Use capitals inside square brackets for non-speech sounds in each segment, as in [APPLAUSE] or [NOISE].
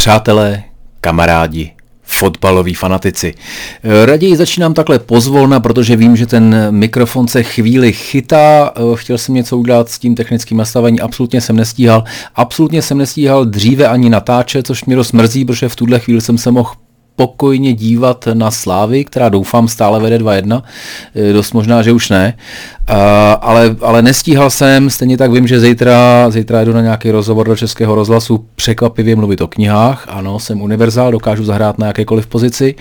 Přátelé, kamarádi, fotbaloví fanatici. Raději začínám takhle pozvolna, protože vím, že ten mikrofon se chvíli chytá. Chtěl jsem něco udělat s tím technickým nastavením, absolutně jsem nestíhal. Absolutně jsem nestíhal dříve ani natáčet, což mě dost mrzí, protože v tuhle chvíli jsem se mohl spokojně dívat na Slávy, která doufám stále vede 2-1, dost možná, že už ne, uh, ale, ale nestíhal jsem, stejně tak vím, že zítra, zítra jdu na nějaký rozhovor do Českého rozhlasu překvapivě mluvit o knihách, ano, jsem univerzál, dokážu zahrát na jakékoliv pozici.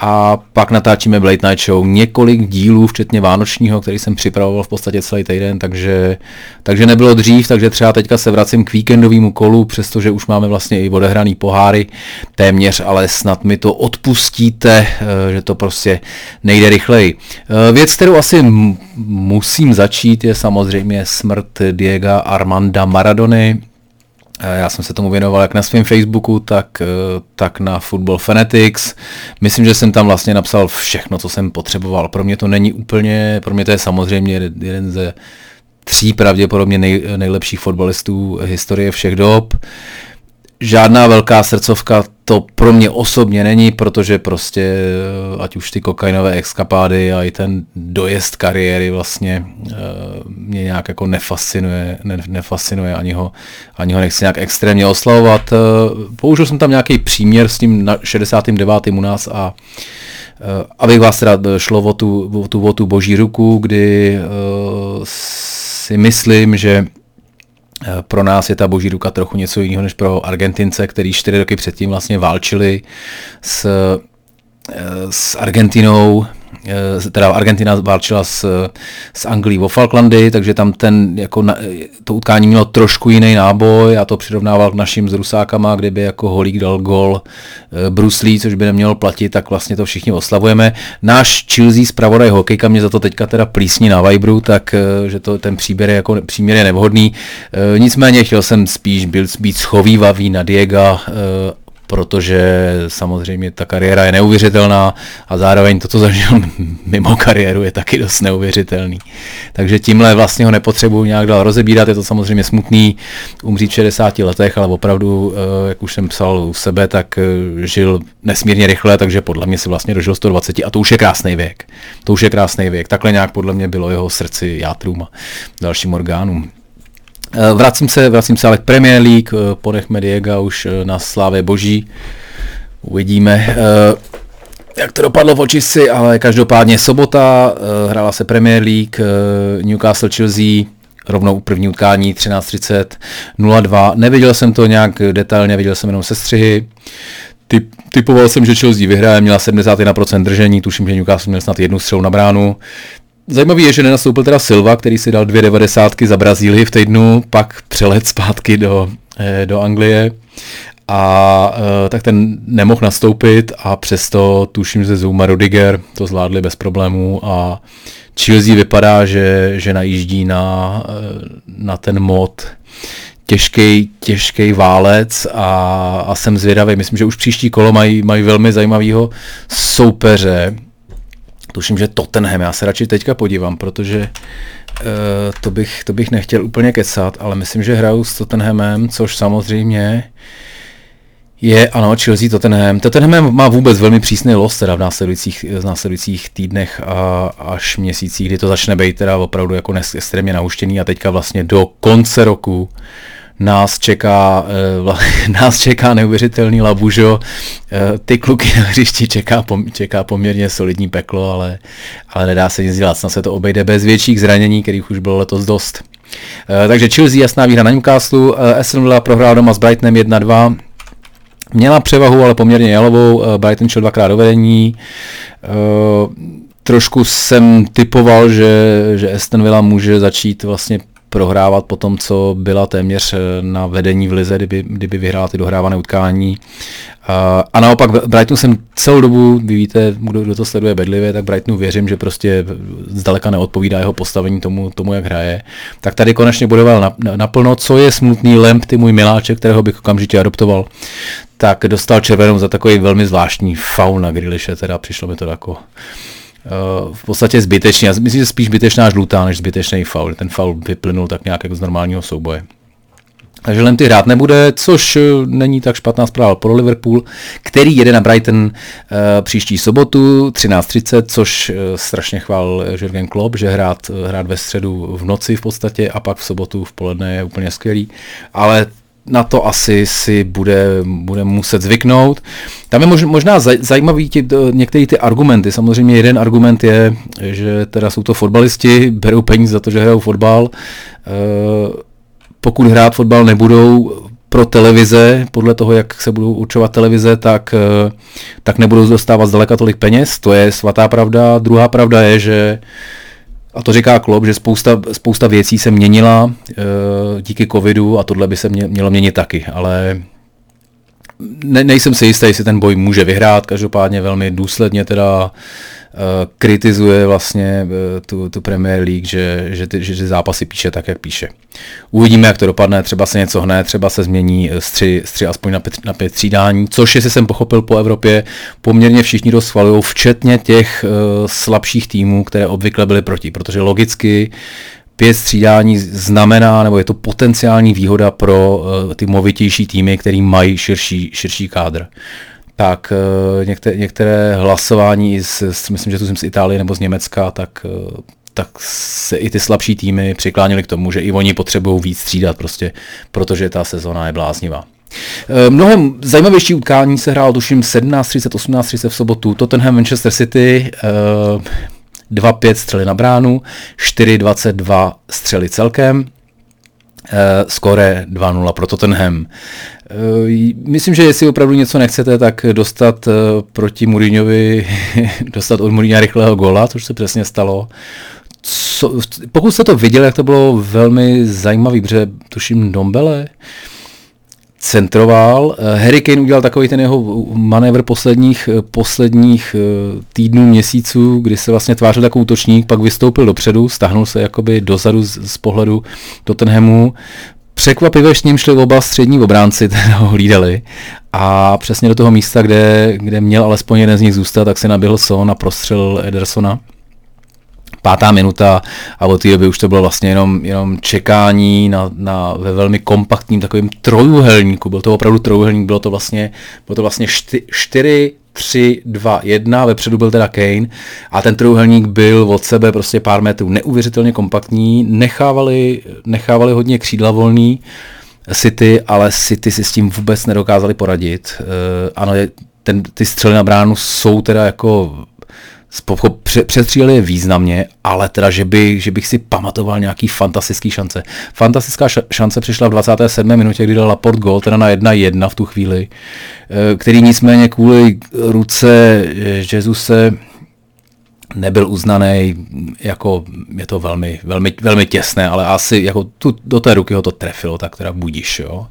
A pak natáčíme Blade Night Show, několik dílů, včetně Vánočního, který jsem připravoval v podstatě celý týden, takže, takže nebylo dřív, takže třeba teďka se vracím k víkendovému kolu, přestože už máme vlastně i odehraný poháry téměř, ale snad mi to odpustíte, eh, že to prostě nejde rychleji. Eh, věc, kterou asi musím začít, je samozřejmě smrt Diego Armanda Maradony. Eh, já jsem se tomu věnoval jak na svém Facebooku, tak, tak na Football Fanatics. Myslím, že jsem tam vlastně napsal všechno, co jsem potřeboval. Pro mě to není úplně, pro mě to je samozřejmě jeden ze tří pravděpodobně nej, nejlepších fotbalistů historie všech dob žádná velká srdcovka to pro mě osobně není, protože prostě eh, ať už ty kokainové exkapády a i ten dojezd kariéry vlastně uh, mě nějak jako nefascinuje, ne, nefascinuje, ani ho, ani ho nechci nějak extrémně oslavovat. Uh, použil jsem tam nějaký příměr s tím na 69. u nás a abych vás teda šlo o tu, o tu, o tu boží ruku, kdy si myslím, že Eh, pro nás je ta boží ruka trochu něco jiného než pro Argentince, který čtyři roky předtím vlastně válčili s, eh, s Argentinou, Eh, teda Argentina válčila s, s Anglií o Falklandy, takže tam ten, jako na, to utkání mělo trošku jiný náboj, já to přirovnával k našim s Rusákama, kdyby jako Holík dal gol eh, Bruce Lee, což by nemělo platit, tak vlastně to všichni oslavujeme. Náš Chilsea zpravodaj hokejka mě za to teďka teda plísní na Vibru, tak eh, že to ten příběr je, jako, příměr je nevhodný. Nicméně chtěl jsem spíš být, být schovývavý na Diega protože samozřejmě ta kariéra je neuvěřitelná a zároveň to, co zažil mimo kariéru, je taky dost neuvěřitelný. Takže tímhle vlastně ho nepotřebuji nějak dál rozebírat, je to samozřejmě smutný umřít v 60 letech, ale opravdu, eh, jak už jsem psal u sebe, tak eh, žil nesmírně rychle, takže podle mě si vlastně dožil 120 a to už je krásný věk. To už je krásný věk. Takhle nějak podle mě bylo jeho srdci, játrům a dalším orgánům. Eh, vracím se, vracím se ale k Premier League, eh, ponechme Diego už eh, na slávě boží. Uvidíme, jak to dopadlo v očisci, ale každopádně sobota, hrála se Premier League, Newcastle Chelsea, rovnou první utkání 13.30 0-2. Neviděl jsem to nějak detailně, viděl jsem jenom sestřihy. Typ, typoval jsem, že Chelsea vyhraje, měla 71% držení, tuším, že Newcastle měl snad jednu střelu na bránu. Zajímavý je, že nenastoupil teda Silva, který si dal dvě devadesátky za Brazílii v týdnu, pak přelet zpátky do, eh, do Anglie. A eh, tak ten nemohl nastoupit a přesto tuším, že Zuma Rudiger to zvládli bez problémů a Chelsea vypadá, že, že najíždí na, eh, na ten mod. Těžký, těžký válec a, a jsem zvědavý. Myslím, že už příští kolo mají, mají velmi zajímavého soupeře tuším, že Tottenham, já se radši teďka podívám, protože uh, to, bych, to bych nechtěl úplně kecat, ale myslím, že hrajou s Tottenhamem, což samozřejmě je, ano, Chelsea Tottenham. Tottenham má vůbec velmi přísný los teda v následujících, v následujících týdnech a až měsících, kdy to začne být teda opravdu jako extrémně nauštěný a teďka vlastně do konce roku nás čeká, uh, [LAUGHS] nás čeká neuvěřitelný labužo. Uh, ty kluky na hřišti čeká, čeká poměrně solidní peklo, ale, ale nedá se nic dělat. Snad se to obejde bez větších zranění, kterých už bylo letos dost. Uh, takže Chelsea jasná výhra na Newcastle, Aston Villa prohrál doma s Brightonem 1-2. Měla převahu, ale poměrně jalovou. Brighton šel dvakrát do vedení. Trošku jsem typoval, že, že Aston Villa může začít vlastně prohrávat po tom, co byla téměř eh, na vedení v lize, kdyby, kdyby vyhrála ty dohrávané utkání. A naopak Brightonu jsem celou dobu, vy víte, kdo, kdo to sleduje bedlivě, tak Brightonu věřím, že prostě zdaleka neodpovídá jeho postavení tomu, tomu jak hraje. Tak tady konečně budoval naplno, na co je smutný Lemp, ty můj miláček, kterého bych okamžitě adoptoval, tak dostal červenou za takový velmi zvláštní faul na Griliše, teda přišlo mi to jako v podstatě zbytečný. Já myslím, že spíš zbytečná žlutá než zbytečný faul. Ten faul vyplynul tak nějak jako z normálního souboje. Takže Lemty hrát nebude, což není tak špatná zpráva pro Liverpool, který jede na Brighton uh, příští sobotu 13.30, což strašně chvál Jürgen Klopp, že hrát, hrát ve středu v noci v podstatě a pak v sobotu v poledne je úplně skvělý. Ale na to asi si bude, bude muset zvyknout. Tam je možná zajímavý ti, některé ty argumenty. Samozřejmě jeden argument je, že teda jsou to fotbalisti, berou peníze za to, že hrajou fotbal. Eh, pokud hrát fotbal nebudou pro televize, podle toho, jak se budou určovat televize, tak, eh, tak nebudou dostávat zdaleka tolik peněz. To je svatá pravda. Druhá pravda je, že a to říká Klopp, že spousta, spousta věcí se měnila e, díky covidu a tohle by se mě, mělo měnit taky, ale ne, nejsem si jistý, jestli ten boj může vyhrát, každopádně velmi důsledně teda kritizuje vlastně eh, tu, tu Premier League, že, že, ty, že ty zápasy píše tak, jak píše. Uvidíme, jak to dopadne, třeba se něco hne, třeba se změní z tři, z tři aspoň na pět, na pět třídání, což jestli jsem pochopil po Evropě, poměrně všichni schvalují, včetně těch uh, slabších týmů, které obvykle byly proti, protože logicky pět střídání znamená, nebo je to potenciální výhoda pro uh, ty movitější týmy, který mají širší, širší kádr tak eh, některé, některé hlasování, z, myslím, že to jsem z Itálie nebo z Německa, tak, eh, tak se i ty slabší týmy přikláněly k tomu, že i oni potřebují víc střídat, prostě, protože ta sezona je bláznivá. Eh, mnohem zajímavější utkání se hrál tuším 17.30, 18.30 v sobotu. Tottenham Manchester City, 2-5 střely na bránu, 4-22 střely celkem. Uh, skore 2-0 pro Tottenham. Uh, myslím, že jestli opravdu něco nechcete, tak dostat uh, proti Mourinhovi, [LAUGHS] dostat od Mourinha rychlého gola, což se přesně stalo. Co, pokud jste to viděli, jak to bylo velmi zajímavý, protože tuším Dombele, uh, centroval. Eh, Harry Kane udělal takový ten jeho manévr posledních, eh, posledních eh, týdnů, měsíců, kdy se vlastně tvářil jako útočník, pak vystoupil dopředu, stahnul se jakoby dozadu z, z pohledu Tottenhamu. Překvapivě s ním šli oba střední obránci, [LAUGHS] teda ho hlídali a přesně do toho místa, kde, kde měl alespoň jeden z nich zůstat, tak se naběhl Son a prostřel Edersona pátá minuta a od té doby už to bylo vlastně jenom, jenom čekání na, na, ve velmi kompaktním takovým trojuhelníku. Byl to opravdu trojuhelník, bylo to vlastně, bylo to vlastně 4, 3, 2, 1, vepředu byl teda Kane a ten trojuhelník byl od sebe prostě pár metrů neuvěřitelně kompaktní, nechávali, nechávali hodně křídla volný City, ale City si s tím vůbec nedokázali poradit. Uh, ano, ten, ty střely na bránu jsou teda jako přestříleli je významně, ale teda, že, by, že bych si pamatoval nějaký fantastický šance. Fantastická šance přišla v 27. minutě, kdy dal Laport gol, teda na 1-1 v tu chvíli, eh, který nicméně kvůli ruce Jezuse nebyl uznaný, jako je to velmi, velmi, velmi těsné, ale asi jako tu, do té ruky ho to trefilo, tak teda budíš, jo.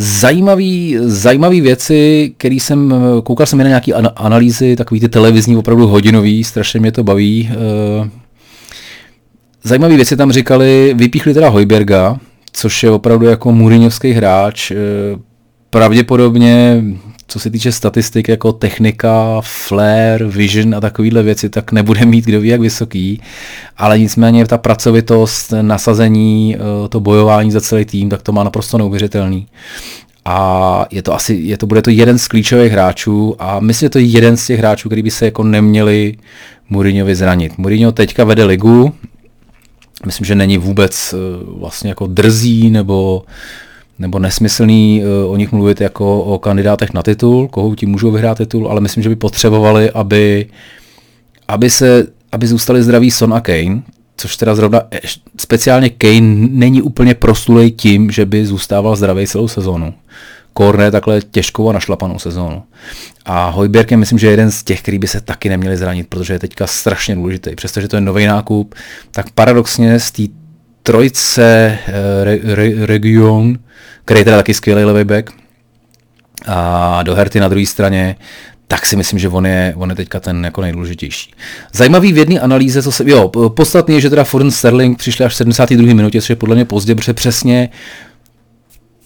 Zajímavý, zajímavý věci, který jsem, koukal jsem na nějaký analýzy, takový ty televizní, opravdu hodinový, strašně mě to baví. Eh, zajímavé věci tam říkali, vypíchli teda Hojberga, což je opravdu jako Mourinhovský hráč, eh, pravděpodobně co se týče statistik jako technika, flair, vision a takovéhle věci, tak nebude mít kdo ví jak vysoký, ale nicméně ta pracovitost, nasazení, eh, to bojování za celý tým, tak to má naprosto neuvěřitelný. A je to asi, je to, bude to jeden z klíčových hráčů a myslím, že to je jeden z těch hráčů, který by se jako neměli Mourinhovi zranit. Mourinho teďka vede ligu, myslím, že není vůbec eh, vlastně jako drzí nebo nebo nesmyslný uh, o nich mluvit jako o kandidátech na titul, koho ti můžou vyhrát titul, ale myslím, že by potřebovali, aby, aby se aby zůstali zdraví Son a Kane, což teda zrovna eh, speciálně Kane není úplně prostulej tím, že by zůstával zdravý celou sezónu. Korne takhle těžkou a našlapanou sezónu. A Hojbjerg je myslím, že je jeden z těch, který by se taky neměli zranit, protože je teďka strašně důležitý. Přestože to je nový nákup, tak paradoxně z té trojce eh, re, re, region, který je teda taky skvělý levý back, a do Herty na druhé straně, tak si myslím, že on je, on je teďka ten jako nejdůležitější. Zajímavý v jedné analýze, co se, jo, podstatný je, že teda Foreign Sterling přišli až v 72. minutě, což je podle mě pozdě, protože přesně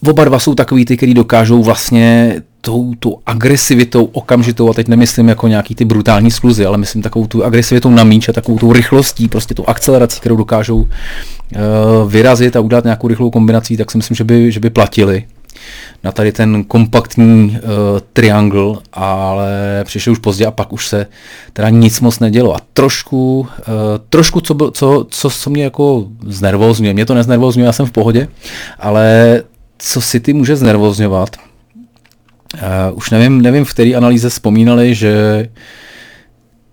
oba dva jsou takový ty, kteří dokážou vlastně tou, tou agresivitou okamžitou, a teď nemyslím jako nějaký ty brutální skluzy, ale myslím takovou tu agresivitou na míč a takovou tu rychlostí, prostě tu akcelerací, kterou dokážou uh, vyrazit a udělat nějakou rychlou kombinací, tak si myslím, že by, že by platili na tady ten kompaktní uh, triangl, ale přišel už pozdě a pak už se teda nic moc nedělo. A trošku, uh, trošku co, co, co, co mě jako znervozňuje, mě to neznervozňuje, já jsem v pohodě, ale co si ty může znervozňovat, Uh, už nevím, nevím, v které analýze vzpomínali, že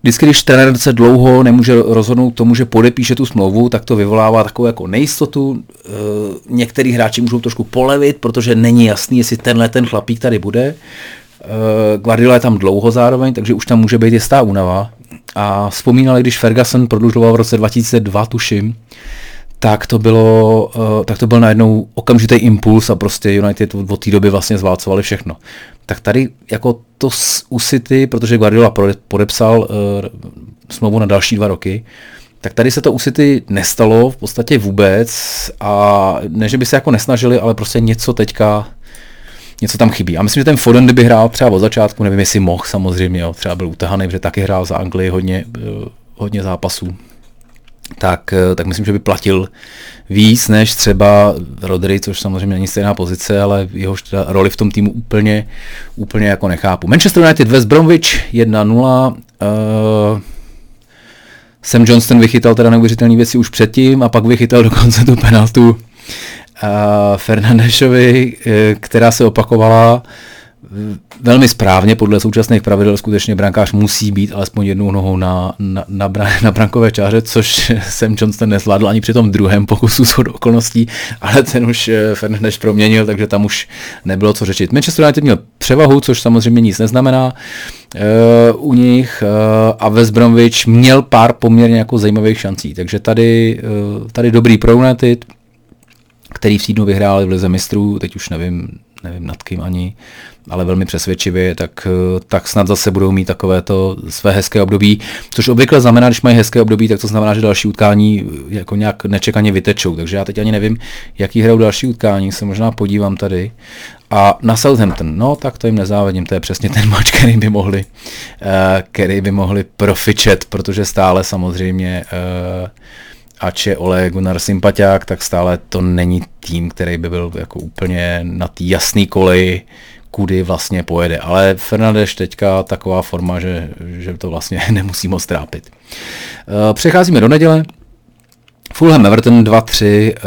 vždycky, když trenér se dlouho nemůže rozhodnout tomu, že podepíše tu smlouvu, tak to vyvolává takovou jako nejistotu. Uh, některý hráči můžou trošku polevit, protože není jasný, jestli tenhle ten chlapík tady bude. Uh, Guardiola je tam dlouho zároveň, takže už tam může být jistá únava. A vzpomínali, když Ferguson prodlužoval v roce 2002, tuším, tak to bylo, uh, tak to byl najednou okamžitý impuls a prostě United od té doby vlastně zválcovali všechno. Tak tady jako to u City, protože Guardiola podepsal uh, smlouvu na další dva roky, tak tady se to u City nestalo v podstatě vůbec a ne, že by se jako nesnažili, ale prostě něco teďka, něco tam chybí. A myslím, že ten Foden, kdyby hrál třeba od začátku, nevím, jestli mohl samozřejmě, jo, třeba byl utahaný, protože taky hrál za Anglii hodně, uh, hodně zápasů tak, eh, tak myslím, že by platil víc než třeba Rodry, což samozřejmě není stejná pozice, ale jeho roli v tom týmu úplně, úplně jako nechápu. Manchester United West Bromwich 1-0. Uh, eh, Sam Johnston vychytal teda neuvěřitelné věci už předtím a pak vychytal dokonce tu penaltu uh, Fernandešovi, která se opakovala uh, velmi správně podle současných pravidel skutečně brankář musí být alespoň jednou nohou na, na, na, [LAUGHS] na brankové čáře, což [LAUGHS] jsem Johnston nezvládl ani při tom druhém pokusu s okolností, ale ten už eh, Fernandes proměnil, takže tam už nebylo co řečit. Manchester United měl převahu, což samozřejmě nic neznamená uh, u nich uh, a West Bromwich měl pár poměrně jako zajímavých šancí, takže tady, uh, tady dobrý pro United, který v týdnu vyhráli v Lize mistrů, teď už nevím, nevím nad kým ani, ale velmi přesvědčivě, tak, tak snad zase budou mít takovéto své hezké období, což obvykle znamená, když mají hezké období, tak to znamená, že další utkání jako nějak nečekaně vytečou, takže já teď ani nevím, jaký hrajou další utkání, se možná podívám tady. A na Southampton, no tak to jim nezávidím, to je přesně ten [LAUGHS] mač, který by mohli, uh, který by mohli profičet, protože stále samozřejmě ač je Ole Gunnar sympatiák, tak stále to není tým, který by byl jako úplně na té jasný koleji, kudy vlastně pojede. Ale Fernandeš teďka taková forma, že, že to vlastně [LAUGHS] nemusí moc trápit. Eh, přecházíme do neděle. Fulham Everton 2-3. Eh,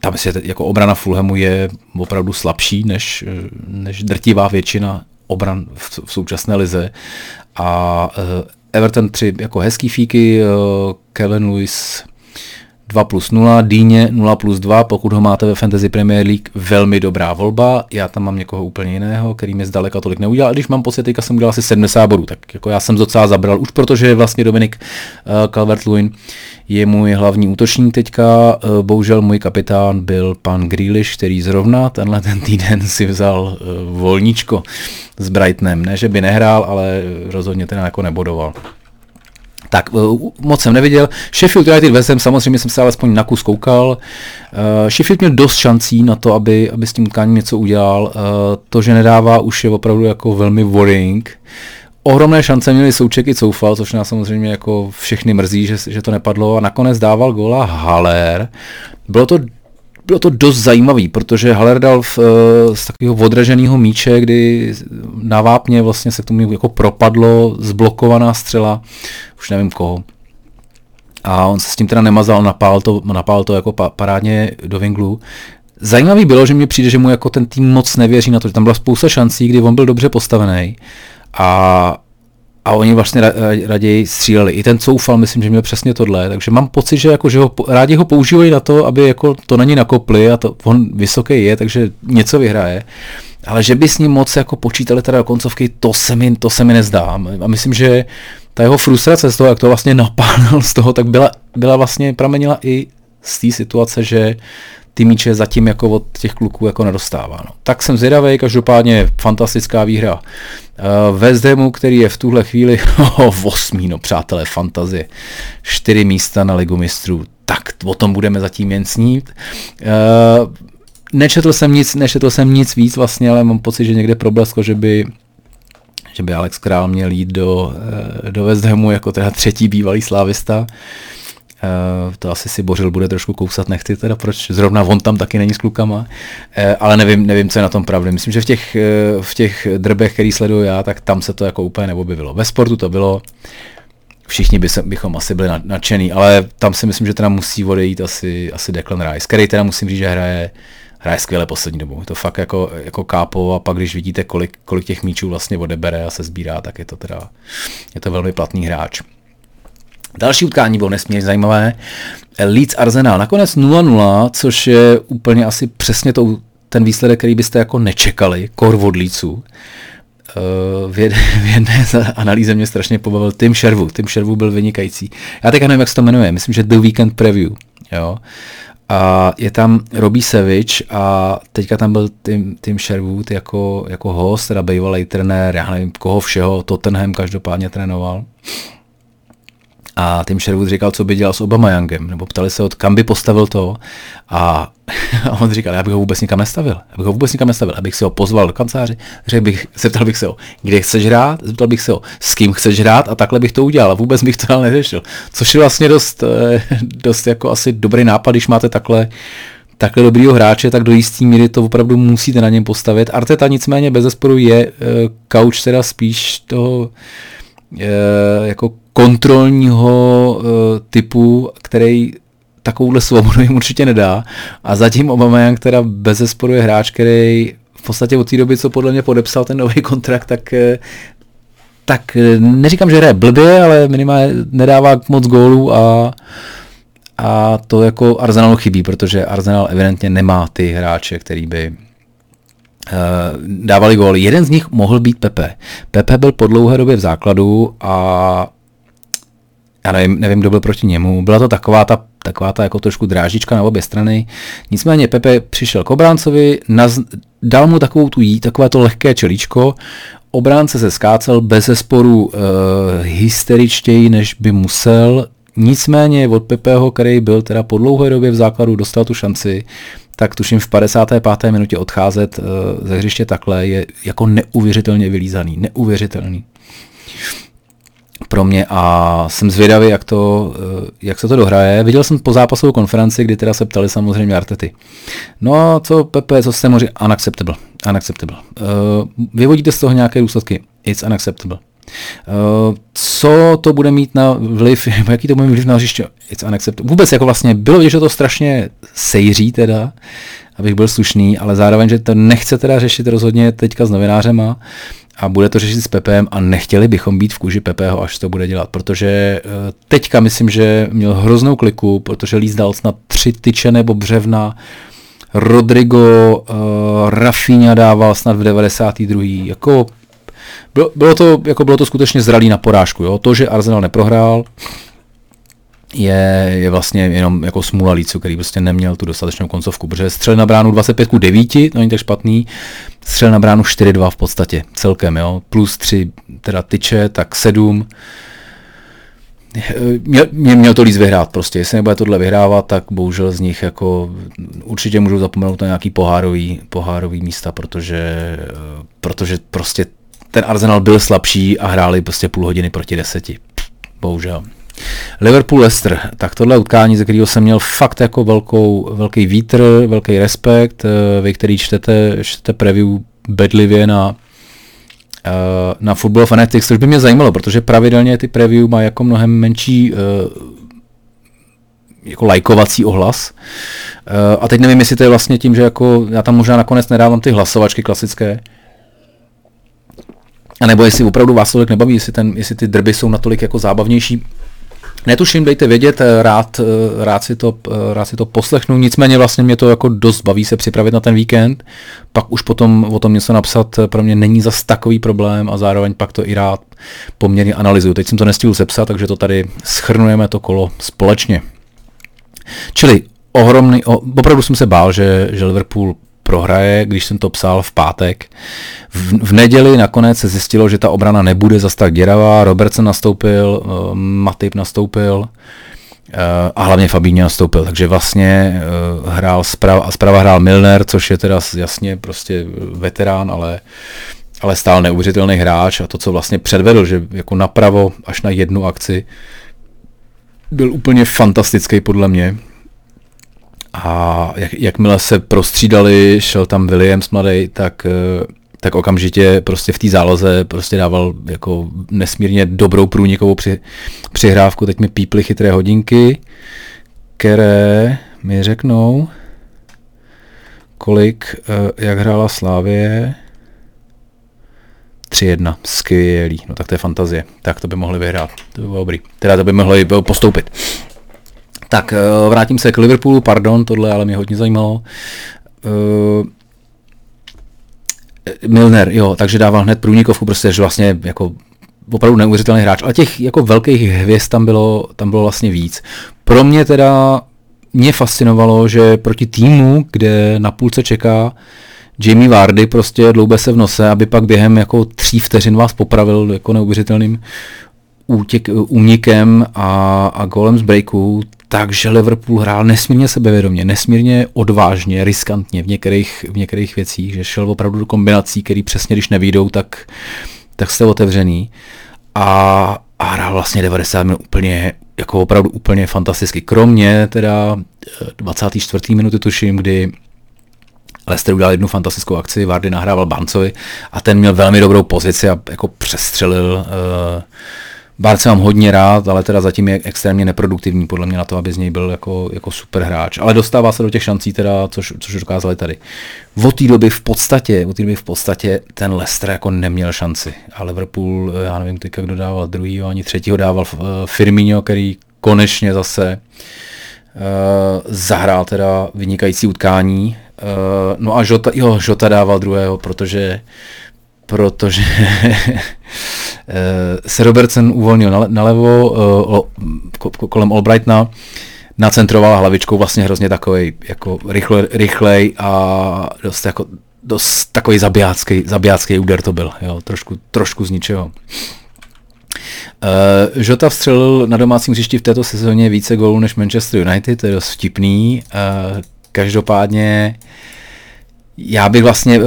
tam si jako obrana Fulhamu je opravdu slabší než, než drtivá většina obran v, současné lize. A eh, Everton 3 jako hezký fíky, Kevin Lewis 2 plus 0, Dýně 0 plus 2, pokud ho máte ve Fantasy Premier League, velmi dobrá volba. Já tam mám někoho úplně jiného, který mi zdaleka tolik neudělal. A když mám pocit, teďka jsem udělal asi 70 bodů, tak jako já jsem docela zabral, už protože vlastně Dominik uh, Calvert-Lewin je můj hlavní útočník teďka. Uh, bohužel můj kapitán byl pan Grealish, který zrovna tenhle ten týden si vzal uh, volníčko s Brightonem. Ne, že by nehrál, ale rozhodně ten jako nebodoval. Tak eh, moc jsem neviděl. Sheffield United West Ham, samozřejmě jsem se alespoň na kus koukal. Uh, Sheffield měl dost šancí na to, aby, aby s tím utkáním něco udělal. Uh, to, že nedává, už je opravdu jako velmi worrying. Ohromné šance měli Souček i Coufal, což nás samozřejmě jako všechny mrzí, že, že to nepadlo a nakonec dával góla Haller. Bylo to bylo to dost zajímavý, protože Haller dal v, eh, z takového odraženého míče, kdy na vápně vlastně se k tomu jako propadlo zblokovaná střela, už nevím koho. A on se s tím teda nemazal, napál to, napál to jako pa, parádně do vinglu. Zajímavý bylo, že mi přijde, že mu jako ten tým moc nevěří na to, že tam byla spousta šancí, kdy on byl dobře postavený a a oni vlastně raději stříleli. I ten Coufal, myslím, že měl přesně tohle, takže mám pocit, že, jako, že ho, rádi ho používají na to, aby jako to na ní nakopli a to on vysoký je, takže něco vyhraje. Ale že by s ním moc jako počítali teda do koncovky, to se mi, to se mi nezdá. A myslím, že ta jeho frustrace z toho, jak to vlastně napálil z toho, tak byla, byla vlastně pramenila i z té situace, že ty míče zatím jako od těch kluků jako nedostává. No. Tak jsem zvědavý, každopádně fantastická výhra uh, West Hamu, který je v tuhle chvíli [LAUGHS] v osmí, no přátelé, fantazie. Čtyři místa na ligu mistrů, tak o tom budeme zatím jen snít. Uh, nečetl jsem nic, nečetl jsem nic víc vlastně, ale mám pocit, že někde problesko, že by že by Alex Král měl jít do, eh, do West Hamu jako teda třetí bývalý slávista. Uh, to asi si Bořil bude trošku kousat nechty, teda proč zrovna on tam taky není s klukama, uh, ale nevím, nevím, co je na tom pravdy. Myslím, že v těch, uh, v těch drbech, který sleduju já, tak tam se to jako úplně neobjevilo. Ve sportu to bylo, všichni by se, bychom asi byli nadšený, ale tam si myslím, že teda musí odejít asi, asi Declan Rice, který teda musím říct, že hraje, hraje skvěle poslední dobu. Je to fakt jako, jako kápo a pak když vidíte, kolik, kolik těch míčů vlastně odebere a se sbírá, tak je to teda je to velmi platný hráč. Další utkání bylo nesmírně zajímavé. Leeds Arsenal nakonec 0-0, což je úplně asi přesně to, ten výsledek, který byste jako nečekali, kor od Leedsu. Eh, v jedné, [LAUGHS] v jedné analýze mě strašně pobavil Tim Sherwood. Tim Sherwood byl vynikající. Já teď nevím, jak se to jmenuje. Myslím, že The Weekend Preview. Jo. A je tam Robbie Savage a teďka tam byl Tim, Tim Sherwood jako, jako host, teda bývalý trenér, já nevím koho všeho, Tottenham každopádně trénoval. A Tim Sherwood říkal, co by dělal s Obama Youngem, nebo ptali se, od kam by postavil to. A, [LAUGHS] on říkal, já bych ho vůbec nikam nestavil. Já bych ho vůbec nikam nestavil. Abych si ho pozval do kanceláře, řekl bych, zeptal bych se ho, kde chceš hrát, zeptal bych se ho, s kým chceš hrát a takhle bych to udělal. A vůbec bych to dál neřešil. Což je vlastně dost, eh, [LAUGHS] dost jako asi dobrý nápad, když máte takhle takhle dobrýho hráče, tak do jistý míry to opravdu musíte na něm postavit. Arteta nicméně bez zesporu je uh, couch teda spíš toho uh, jako kontrolního uh, typu, který takovouhle svobodu jim určitě nedá. A zatím Obama, která bez je hráč, který v podstatě od té doby, co podle mě podepsal ten nový [LAUGHS] kontrakt, tak eh, tak eh, neříkám, že hraje blbě, ale minimálně nedává moc gólů a, a to jako Arsenalu chybí, protože Arsenal evidentně nemá ty hráče, který by uh, dávali góly. Jeden z nich mohl být Pepe. Pepe byl po dlouhé době v základu a já nevím, nevím, kdo byl proti němu. Byla to taková ta, taková ta jako trošku drážička na obě strany. Nicméně Pepe přišel k obráncovi, naz, dal mu takovou tu jí, takové to lehké čelíčko, obránce se skácel bez zesporu uh, hysteričtěji, než by musel. Nicméně od Pepeho, který byl teda po dlouhé době v základu, dostal tu šanci, tak tuším v 55. minutě odcházet uh, ze hřiště takhle je jako neuvěřitelně vylízaný, neuvěřitelný pro mě a jsem zvědavý, jak, to, eh, jak se to dohraje. Viděl jsem po zápasovou konferenci, kdy teda se ptali samozřejmě Artety. No co Pepe, co jste možná unacceptable. unacceptable. Uh, vyvodíte z toho nějaké důsledky? It's unacceptable. Uh, co to bude mít na vliv, [LAUGHS] jaký to bude mít vliv na hřiště? It's unacceptable. Vůbec jako vlastně bylo že to strašně sejří teda, abych byl slušný, ale zároveň, že to nechce teda řešit rozhodně teďka s novinářema, a bude to řešit s Pepem a nechtěli bychom být v kůži Pepeho, až to bude dělat, protože eh, teďka myslím, že měl hroznou kliku, protože Líz dal snad tři tyče nebo břevna, Rodrigo uh, Rafinha dával snad v 92. Jako bylo, bylo, to, jako bylo to skutečně zralý na porážku. Jo? To, že Arsenal neprohrál, je, je vlastně jenom jako smůla Lícu, který prostě neměl tu dostatečnou koncovku, protože střel na bránu 25 ku 9, to není tak špatný, střel na bránu 4-2 v podstatě celkem, jo, plus 3 teda tyče, tak 7, Měl, měl to líc vyhrát prostě, jestli nebude tohle vyhrávat, tak bohužel z nich jako určitě můžou zapomenout na nějaký pohárový, pohárový místa, protože, protože prostě ten Arsenal byl slabší a hráli prostě půl hodiny proti deseti. Bohužel. Liverpool Leicester, tak tohle utkání, ze kterého jsem měl fakt jako velkou, velký vítr, velký respekt, eh, vy, který čtete, čtete preview bedlivě na, eh, na Football Fanatics, což by mě zajímalo, protože pravidelně ty preview má jako mnohem menší eh, jako lajkovací ohlas. A teď nevím, jestli to je vlastně tím, že jako já tam možná nakonec nedávám ty hlasovačky klasické, a nebo jestli opravdu vás tolik nebaví, jestli, ten, jestli ty drby jsou natolik jako zábavnější, Netuším, dejte vědět, eh, rád, eh, rád, si to, eh, rád si to poslechnu, nicméně vlastně mě to jako dost baví se připravit na ten víkend, pak už potom o tom něco napsat pro mě není zas takový problém a zároveň pak to i rád poměrně analyzuju. Teď jsem to nestihl sepsat, takže to tady schrnujeme to kolo společně. Čili ohromný, opravdu jsem se bál, že, že Liverpool prohraje, když jsem to psal v pátek. V, v neděli nakonec se zjistilo, že ta obrana nebude zas tak děravá. Robertson nastoupil, uh, Matip nastoupil. Uh, a hlavně Fabíně nastoupil, takže vlastně hrál zprava, a zprava hrál Milner, což je teda jasně prostě veterán, ale ale stál neuvěřitelný hráč a to, co vlastně předvedl, že jako napravo až na jednu akci byl úplně fantastický podle mě. A jak, jakmile se prostřídali, šel tam Williams mladý, tak, eh, tak okamžitě prostě v té záloze prostě dával jako nesmírně dobrou průnikovou při, přihrávku. Teď mi píply chytré hodinky, které mi řeknou, kolik, eh, jak hrála Slávě. 3-1, skvělý, no tak to je fantazie, tak to by mohli vyhrát, to by bylo dobrý, teda to by mohli postoupit. Tak eh, vrátím se k Liverpoolu, pardon, tohle ale mě hodně zajímalo. Uh, Milner, jo, takže dával hned průnikovku, prostě že vlastně jako opravdu neuvěřitelný hráč, ale těch jako velkých hvězd tam bylo, tam bylo vlastně víc. Pro mě teda mě fascinovalo, že proti týmu, kde na půlce čeká Jamie Vardy prostě dloube se v nose, aby pak během jako tří vteřin vás popravil jako neuvěřitelným útěk, únikem a, a golem z breaku, takže Liverpool hrál nesmírně sebevědomě, nesmírně odvážně, riskantně v některých, v některých věcích, že šel opravdu do kombinací, které přesně když nevídou, tak, tak jste otevřený. A, a hrál vlastně 90 minut úplně, jako opravdu úplně fantasticky. Kromě teda 24. Eh, minuty tuším, kdy Lester udělal jednu fantastickou akci, Vardy nahrával Bancovi a ten měl velmi dobrou pozici a jako přestřelil. Uh, Barce mám hodně rád, ale teda zatím je extrémně neproduktivní podle mě na to, aby z něj byl jako, jako super hráč. Ale dostává se do těch šancí teda, což, což dokázali tady. Od té doby v podstatě, od té doby v podstatě ten Leicester jako neměl šanci. A Liverpool, já nevím teďka, kdo dával druhýho, ani třetího dával uh, Firmino, který konečně zase uh, zahrál teda vynikající utkání. Uh, no a Žota, jo, Žota dával druhého, protože protože [LAUGHS] se Robertson uvolnil nalevo uh, kolem Albrightna, nacentroval hlavičkou vlastně hrozně takový jako rychle, rychlej a dost jako dost takový zabijácký, zabijácký úder to byl, jo, trošku, trošku z ničeho. Uh, Žota vstřelil na domácím hřišti v této sezóně více gólů než Manchester United, to je dost vtipný. Uh, každopádně já bych vlastně,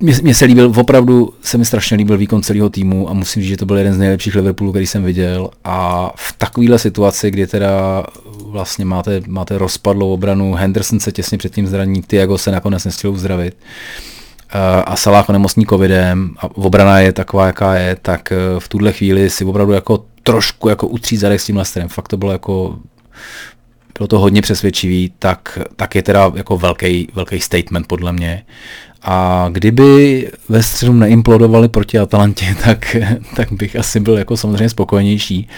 mně se líbil, opravdu se mi strašně líbil výkon celého týmu a musím říct, že to byl jeden z nejlepších Liverpoolů, který jsem viděl a v takovéhle situaci, kdy teda vlastně máte, máte rozpadlou obranu, Henderson se těsně předtím zraní, Tiago se nakonec nestihl uzdravit eh, a Salah onemocní covidem a obrana je taková, jaká je, tak eh, v tuhle chvíli si opravdu jako trošku jako utří zadek s tím Lesterem. Fakt to bylo jako bylo to hodně přesvědčivý, tak, tak je teda jako velký, velký statement podle mě. A kdyby ve středu neimplodovali proti Atalantě, [LAUGHS] tak, tak bych asi byl jako samozřejmě spokojenější.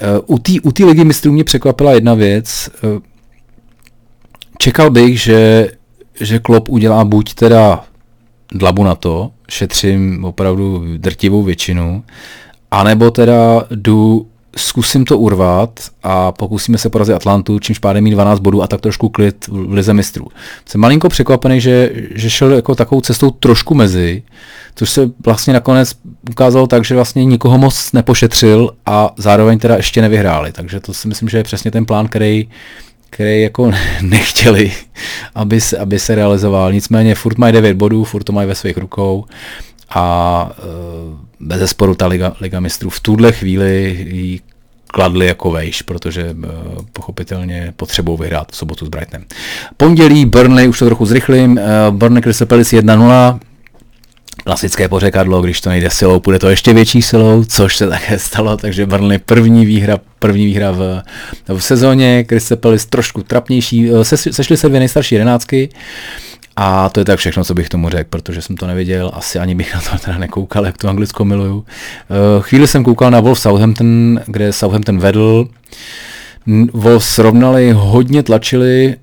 Eh, u té u ligy mistrů mě překvapila jedna věc. Eh, čekal bych, že, že Klopp udělá buď teda dlabu na to, šetřím opravdu drtivou většinu, anebo teda jdu zkusím to urvat a pokusíme se porazit Atlantu, čímž pádem mít 12 bodů a tak trošku klid v lize mistrů. Jsem malinko překvapený, že, že šel jako takovou cestou trošku mezi, což se vlastně nakonec ukázalo tak, že vlastně nikoho moc nepošetřil a zároveň teda ještě nevyhráli. Takže to si myslím, že je přesně ten plán, který, který jako [LAUGHS] nechtěli, aby se, aby se realizoval. Nicméně furt mají 9 bodů, furt to mají ve svých rukou a uh, bez zesporu ta Liga, Liga mistrů v tuhle chvíli ji kladli jako vejš, protože uh, pochopitelně potřebou vyhrát v sobotu s Brightonem. Pondělí Burnley, už to trochu zrychlím, uh, Burnley Crystal Palace 1-0, klasické pořekadlo, když to nejde silou, půjde to ještě větší silou, což se také stalo, takže Burnley první výhra, první výhra v, v sezóně, Crystal Palace trošku trapnější, se, sešly se dvě nejstarší jedenáctky, a to je tak všechno, co bych tomu řekl, protože jsem to neviděl, asi ani bych na to teda nekoukal, jak tu anglickou miluju. Uh, chvíli jsem koukal na Wolf Southampton, kde Southampton vedl. Wolf srovnali, hodně tlačili,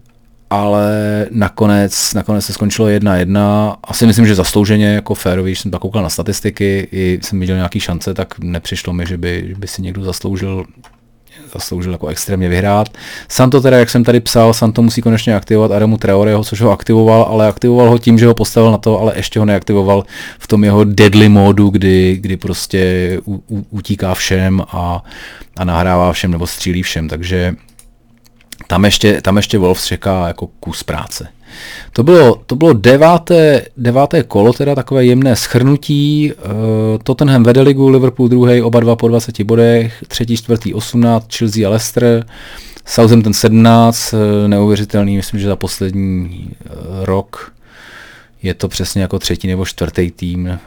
ale nakonec, nakonec se skončilo 1-1. Asi myslím, že zaslouženě jako férový, když jsem pak koukal na statistiky, i jsem viděl nějaký šance, tak nepřišlo mi, že by, že by si někdo zasloužil zasloužil jako extrémně vyhrát. Santo teda, jak jsem tady psal, Santo musí konečně aktivovat Adamu Traoreho, což ho aktivoval, ale aktivoval ho tím, že ho postavil na to, ale ještě ho neaktivoval v tom jeho deadly módu, kdy, kdy prostě u, u, utíká všem a, a nahrává všem nebo střílí všem, takže tam ještě, tam ještě Wolves čeká jako kus práce. To bylo, to bylo deváté, deváté kolo, teda takové jemné schrnutí. Uh, Tottenham vede ligu, Liverpool druhý, oba dva po 20 bodech, třetí, čtvrtý 18, Chelsea a Leicester, Southampton 17, eh, neuvěřitelný, myslím, že za poslední uh, rok je to přesně jako třetí nebo čtvrtý tým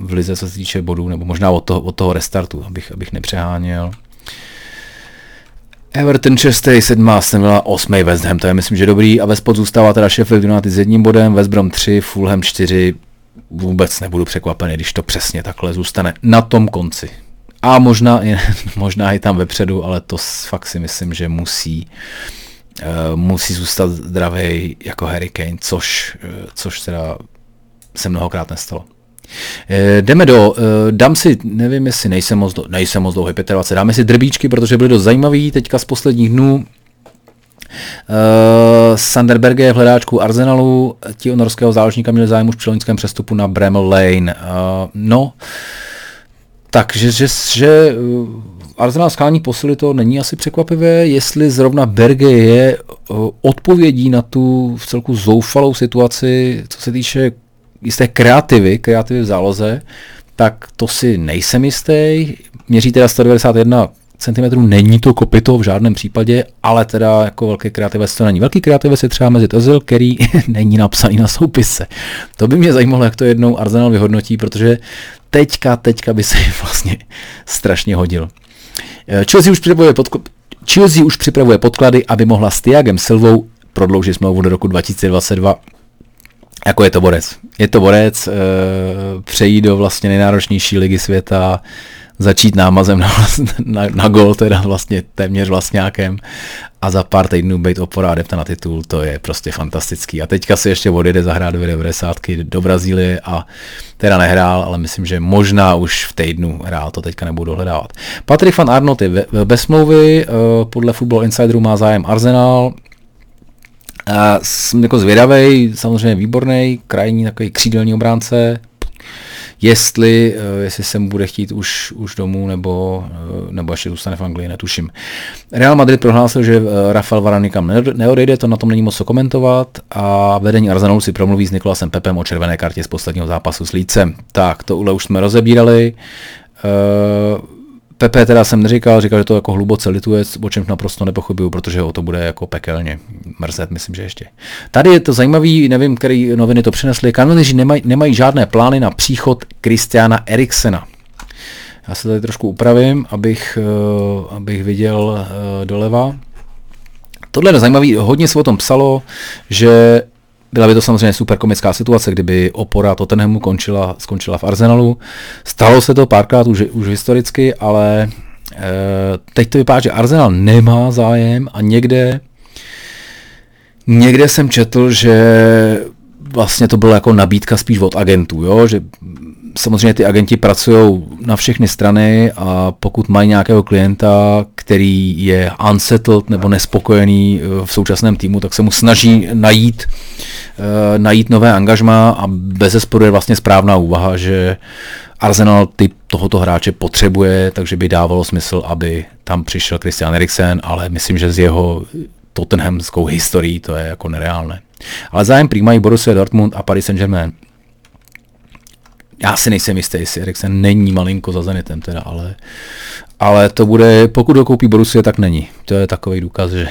v lize, co se týče bodů, nebo možná od toho, od toho restartu, abych, abych nepřeháněl. Everton 6. 7. Aston Villa 8. West Ham, to je myslím, že dobrý a ve spod zůstává teda Sheffield United s jedním bodem, West Brom 3, Fulham 4, vůbec nebudu překvapený, když to přesně takhle zůstane na tom konci. A možná, [LAUGHS] možná i tam vepředu, ale to fakt si myslím, že musí, uh, musí zůstat zdravý jako Harry Kane, což, uh, což teda se mnohokrát nestalo. E, jdeme do, e, dám si, nevím jestli nejsem moc, do, nejsem moc dlouhý, 25, dáme si drbíčky, protože byly dost zajímavý teďka z posledních dnů. Uh, Sanderberge v hledáčku Arsenalu, ti norského záložníka měli zájem už při loňském přestupu na Bramall Lane. Uh, no, takže že, že Arsenal skání posily to není asi překvapivé, jestli zrovna Berge je odpovědí na tu v celku zoufalou situaci, co se týče jisté kreativy, kreativy v záloze, tak to si nejsem jistý. Měří teda 191 cm, není to kopito v žádném případě, ale teda jako velký kreativec to není. Velký kreativec je třeba mezi Ozil, který [LAUGHS] není napsaný na soupise. To by mě zajímalo, jak to jednou Arsenal vyhodnotí, protože teďka, teďka by se vlastně strašně hodil. Eh, Chelsea už připravuje, podko- Chelsea už připravuje podklady, aby mohla s Tiagem Silvou prodloužit smlouvu do roku 2022 jako je to borec. Je to borec, e, přejít do vlastně nejnáročnější ligy světa, začít námazem na, [LAUGHS] na, na gol, teda vlastně téměř vlastňákem a za pár týdnů být opora adepta na titul, to je prostě fantastický. A teďka si ještě odjede zahrát dvě 90 do Brazílie a teda nehrál, ale myslím, že možná už v týdnu hrál, to teďka nebudu dohledávat. Patrik van Arnott je bez smlouvy, eh, podle Football Insideru má zájem Arsenal, a jsem jako zvědavý, samozřejmě výborný, krajní takový křídelní obránce, jestli, eh, jestli se mu bude chtít už, už domů, nebo, eh, nebo ještě zůstane v Anglii, netuším. Real Madrid prohlásil, že eh, Rafael Varane nikam neodejde, to na tom není moc co komentovat a vedení Arsenalu si promluví s Nikolasem Pepem o červené kartě z posledního zápasu s Lícem. Tak, to už jsme rozebírali. Uh, Pepe teda jsem neříkal, říkal, že to jako hluboce lituje, o čem naprosto nepochybuju, protože o to bude jako pekelně mrzet, myslím, že ještě. Tady je to zajímavý, nevím, který noviny to přinesly. Kanoniři nemají, nemají žádné plány na příchod Kristiana Eriksena. Já se tady trošku upravím, abych, uh, abych viděl uh, doleva. Tohle je zajímavý, hodně se o tom psalo, že byla by to samozřejmě super komická situace, kdyby opora Tottenhamu končila, skončila v Arsenalu. Stalo se to párkrát už, už historicky, ale e, teď to vypadá, že Arsenal nemá zájem a někde někde jsem četl, že vlastně to byla jako nabídka spíš od agentů, jo? že samozřejmě ty agenti pracují na všechny strany a pokud mají nějakého klienta, který je unsettled nebo nespokojený eh, v současném týmu, tak se mu snaží najít, uh, najít nové angažma a bez zesporu je vlastně správná úvaha, že Arsenal typ tohoto hráče potřebuje, takže by dávalo smysl, aby tam přišel Christian Eriksen, ale myslím, že z jeho tottenhamskou historií to je jako nereálné. Ale zájem přijímají Borussia Dortmund a Paris Saint-Germain já si nejsem jistý, jestli Eriksen není malinko za Zenitem teda, ale, ale to bude, pokud ho koupí Borussia, tak není. To je takový důkaz, že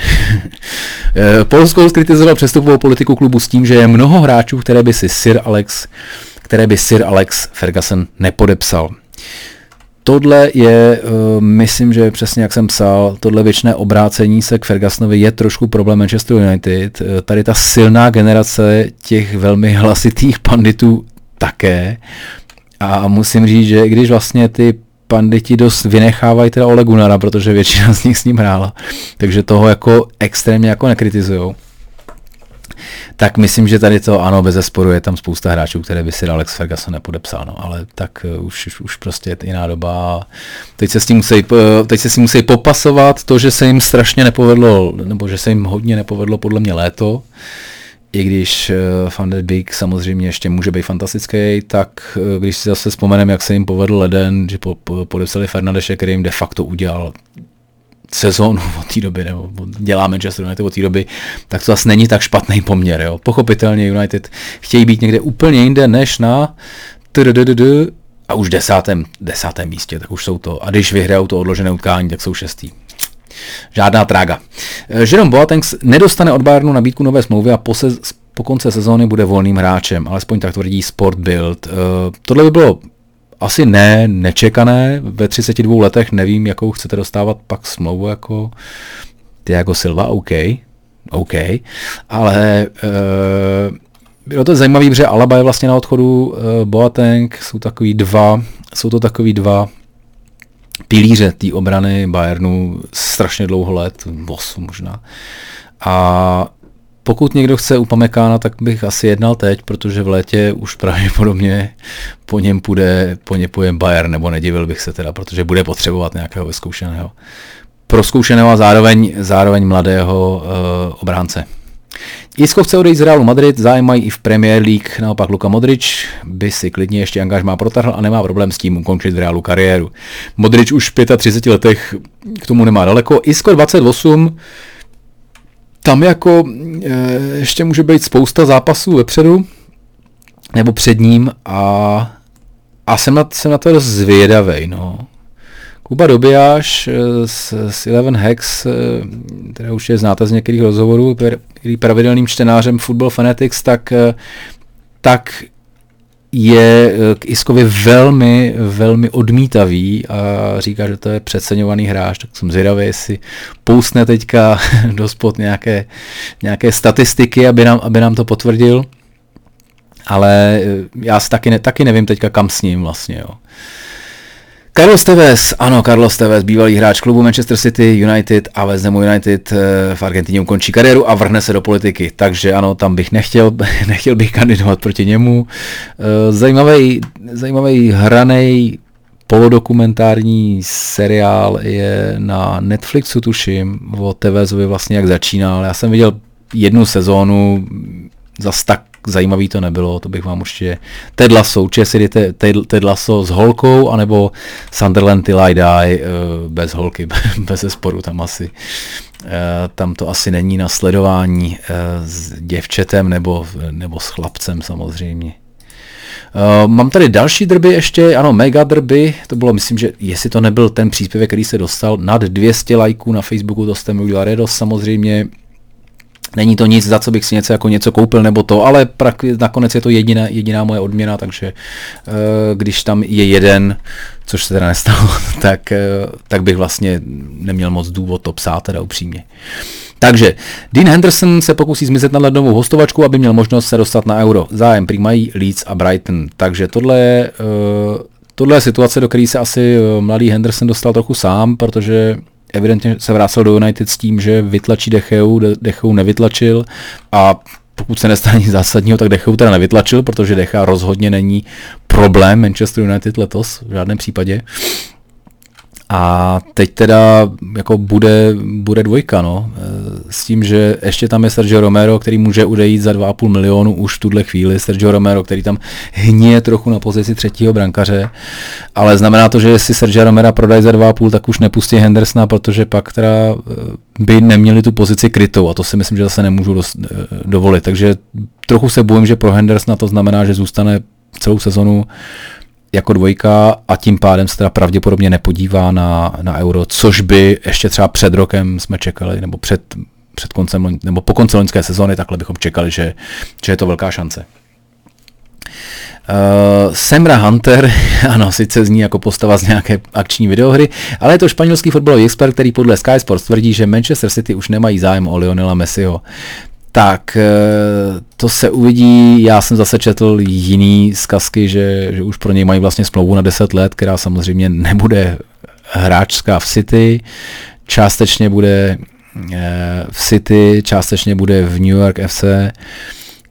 [LAUGHS] eh, Polsko skritizoval přestupovou politiku klubu s tím, že je mnoho hráčů, které by si Sir Alex, které by Sir Alex Ferguson nepodepsal. Tohle je, uh, myslím, že přesně jak jsem psal, tohle věčné obrácení se k Fergusonovi je trošku problém Manchester United. Uh, tady ta silná generace těch velmi hlasitých panditů také. A musím říct, že když vlastně ty panditi dost vynechávají teda Ole Gunnara, protože většina z nich s ním hrála, takže toho jako extrémně jako nekritizujou. tak myslím, že tady to ano, bez zesporu je tam spousta hráčů, které by si Alex Ferguson nepodepsal, no, ale tak uh, už, už prostě je jiná doba. Teď se s tím musí, uh, teď se s tím musí popasovat to, že se jim strašně nepovedlo, nebo že se jim hodně nepovedlo podle mě léto, i když Van der Beek samozřejmě ještě může být fantastický, tak uh, když si zase vzpomeneme, jak se jim povedl leden, že po, po, podepsali Fernandeše, který jim de facto udělal sezónu [LAUGHS] od té doby, nebo dělá Manchester United od té doby, tak to zase není tak špatný poměr. Jo. Pochopitelně United chtějí být někde úplně jinde než na a už desátém, desátém místě, tak už jsou to. A když vyhrajou to odložené utkání, tak jsou šestý. Žádná trága. Jerome Boateng nedostane od Bayernu nabídku nové smlouvy a po, se, po konce sezóny bude volným hráčem, alespoň tak tvrdí Sport Build. Uh, tohle by bylo asi ne, nečekané. Ve 32 letech nevím, jakou chcete dostávat pak smlouvu jako Tiago Silva, OK, OK, ale uh, bylo to zajímavé, že Alaba je vlastně na odchodu, uh, Boateng, jsou takový dva, jsou to takový dva pilíře té obrany Bayernu strašně dlouho let, 8 možná. A pokud někdo chce Upamekána, tak bych asi jednal teď, protože v létě už pravděpodobně po něm půjde, po ně pojem Bayern, nebo nedivil bych se teda, protože bude potřebovat nějakého vyzkoušeného, proskoušeného a zároveň, zároveň mladého uh, obránce. Isko chce odejít z Realu Madrid, zájem mají i v Premier League, naopak Luka Modrič by si klidně ještě angažmá protahl a nemá problém s tím ukončit v Realu kariéru. Modrič už v 35 letech k tomu nemá daleko. Isko 28 tam jako e, ještě může být spousta zápasů vepředu, nebo před ním a, a jsem, na, jsem na to dost zvědavej, no. Kuba Dobijáš z, z Eleven Hex, které už je znáte z některých rozhovorů, který pravidelným čtenářem Football Fanatics, tak, tak je eh, k Iskovi velmi, velmi odmítavý a říká, že to je přeceňovaný hráč, tak jsem zvědavý, jestli pousne teďka [LAUGHS] do spod nějaké, nějaké statistiky, aby nám, aby nám to potvrdil. Ale eh, já taky, ne, taky nevím teďka kam s ním vlastně. Jo. Carlos Tevez, ano, Carlos Tevez, bývalý hráč klubu Manchester City, United a West Ham United eh, v Argentině ukončí kariéru a vrhne se do politiky. Takže ano, tam bych nechtěl, [LAUGHS] nechtěl bych kandidovat proti němu. Eh, zajímavý, zajímavý hranej polodokumentární seriál je na Netflixu, tuším, o Tevezovi vlastně jak začínal. Já jsem viděl jednu sezónu, zas tak zajímavý to nebylo, to bych vám určitě... Ted Lasso, určitě si jdete Ted, Lasso s holkou, anebo Sunderland Till I Die uh, bez holky, [LAUGHS] bez sporu tam asi. Uh, tam to asi není na sledování uh, s děvčetem nebo, nebo s chlapcem samozřejmě. Uh, mám tady další drby ještě, ano, mega drby, to bylo, myslím, že jestli to nebyl ten příspěvek, který se dostal nad 200 lajků na Facebooku, to jste mi udělal radost samozřejmě, Není to nic, za co bych si něco jako něco koupil nebo to, ale prak- nakonec je to jediná, jediná moje odměna, takže uh, když tam je jeden, což se teda nestalo, [LAUGHS] tak, uh, tak bych vlastně neměl moc důvod to psát, teda upřímně. Takže Dean Henderson se pokusí zmizet na lednovou hostovačku, aby měl možnost se dostat na euro. Zájem přijímají Leeds a Brighton. Takže tohle je, uh, tohle je situace, do které se asi mladý Henderson dostal trochu sám, protože evidentně se vrátil do United s tím, že vytlačí Decheu, Decheu nevytlačil a pokud se nestane nic zásadního, tak Decheu teda nevytlačil, protože Decha rozhodně není problém Manchester United letos v žádném případě. A teď teda jako bude, bude dvojka, no. E, s tím, že ještě tam je Sergio Romero, který může odejít za 2,5 milionu už v tuhle chvíli. Sergio Romero, který tam hně trochu na pozici třetího brankaře. Ale znamená to, že jestli Sergio Romero prodají za 2,5, tak už nepustí Hendersona, protože pak teda e, by neměli tu pozici krytou a to si myslím, že zase nemůžu dost, e, dovolit. Takže trochu se bojím, že pro Hendersona to znamená, že zůstane celou sezonu jako dvojka a tím pádem se teda pravděpodobně nepodívá na, na euro, což by ještě třeba před rokem jsme čekali, nebo před, před koncem, nebo po konci loňské sezóny, takhle bychom čekali, že, že je to velká šance. Uh, Semra Hunter, [LAUGHS] ano, sice zní jako postava z nějaké akční videohry, ale je to španělský fotbalový expert, který podle Sky Sports tvrdí, že Manchester City už nemají zájem o Lionela Messiho tak eh, to se uvidí. Já jsem zase četl jiný zkazky, že, že už pro něj mají vlastně smlouvu na 10 let, která samozřejmě nebude hráčská v City. Částečně bude v City, částečně bude v New York FC,